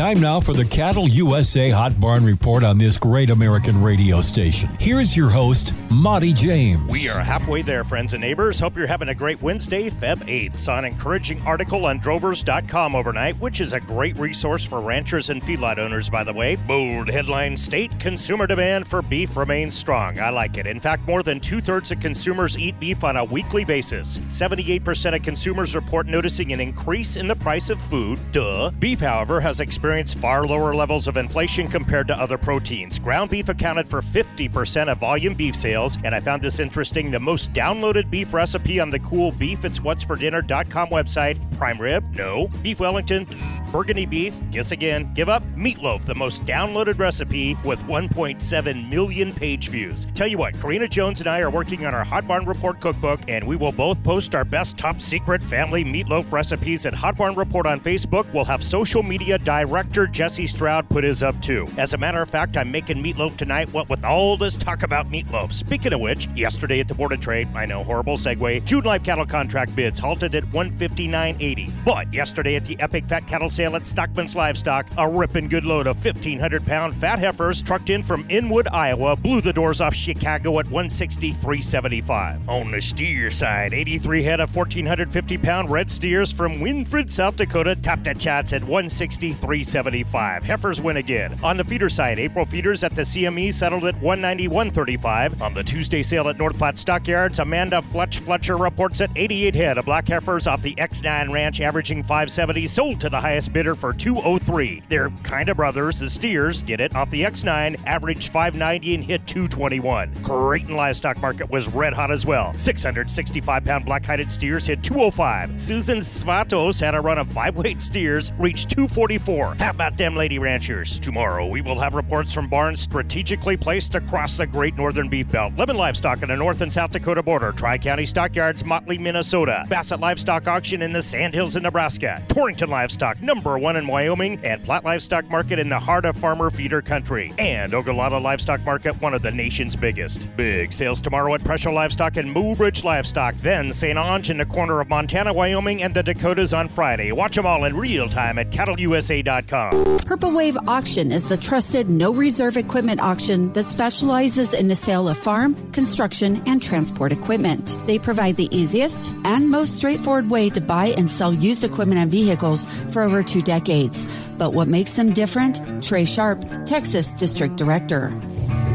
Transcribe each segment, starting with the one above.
Time now for the Cattle USA Hot Barn Report on this great American radio station. Here's your host, Monte James. We are halfway there, friends and neighbors. Hope you're having a great Wednesday, Feb 8th. Saw an encouraging article on drovers.com overnight, which is a great resource for ranchers and feedlot owners, by the way. Bold headline State consumer demand for beef remains strong. I like it. In fact, more than two thirds of consumers eat beef on a weekly basis. 78% of consumers report noticing an increase in the price of food. Duh. Beef, however, has experienced experienced far lower levels of inflation compared to other proteins. Ground beef accounted for 50% of volume beef sales, and I found this interesting. The most downloaded beef recipe on the cool beef it's what's for dinner.com website prime rib? No. Beef Wellington? Psst. Burgundy beef? Guess again. Give up? Meatloaf, the most downloaded recipe with 1.7 million page views. Tell you what, Karina Jones and I are working on our Hot Barn Report cookbook, and we will both post our best top secret family meatloaf recipes at Hot Barn Report on Facebook. We'll have social media direct director Jesse Stroud put his up too. As a matter of fact, I'm making meatloaf tonight. What with all this talk about meatloaf. Speaking of which, yesterday at the Board of Trade, I know, horrible segue, June live cattle contract bids halted at 159.80. But yesterday at the Epic Fat Cattle Sale at Stockman's Livestock, a ripping good load of 1,500 pound fat heifers trucked in from Inwood, Iowa, blew the doors off Chicago at 163.75. On the steer side, 83 head of 1,450 pound red steers from Winfred, South Dakota, topped the chats at 163. 375. Heifers win again. On the feeder side, April feeders at the CME settled at 191.35. On the Tuesday sale at North Platte Stockyards, Amanda Fletch Fletcher reports at 88 head of black heifers off the X9 ranch, averaging 570, sold to the highest bidder for 203. They're kind of brothers. The steers did it off the X9, averaged 590 and hit 221. Creighton livestock market was red hot as well. 665 pound black hided steers hit 205. Susan Svatos had a run of five weight steers, reached 244. How about them lady ranchers? Tomorrow we will have reports from barns strategically placed across the Great Northern Beef Belt. Lemmon Livestock on the North and South Dakota border. Tri County Stockyards, Motley, Minnesota. Bassett Livestock Auction in the Sandhills in Nebraska. Torrington Livestock, number one in Wyoming. And Platte Livestock Market in the heart of farmer feeder country. And Ogallala Livestock Market, one of the nation's biggest. Big sales tomorrow at Presho Livestock and Mobridge Livestock. Then St. Onge in the corner of Montana, Wyoming, and the Dakotas on Friday. Watch them all in real time at cattleusa.com. Purple Wave Auction is the trusted no reserve equipment auction that specializes in the sale of farm, construction, and transport equipment. They provide the easiest and most straightforward way to buy and sell used equipment and vehicles for over two decades. But what makes them different? Trey Sharp, Texas District Director.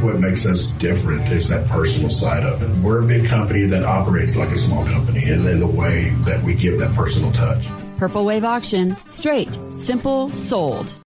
What makes us different is that personal side of it. We're a big company that operates like a small company, and in the way that we give that personal touch. Purple Wave Auction, straight, simple, sold.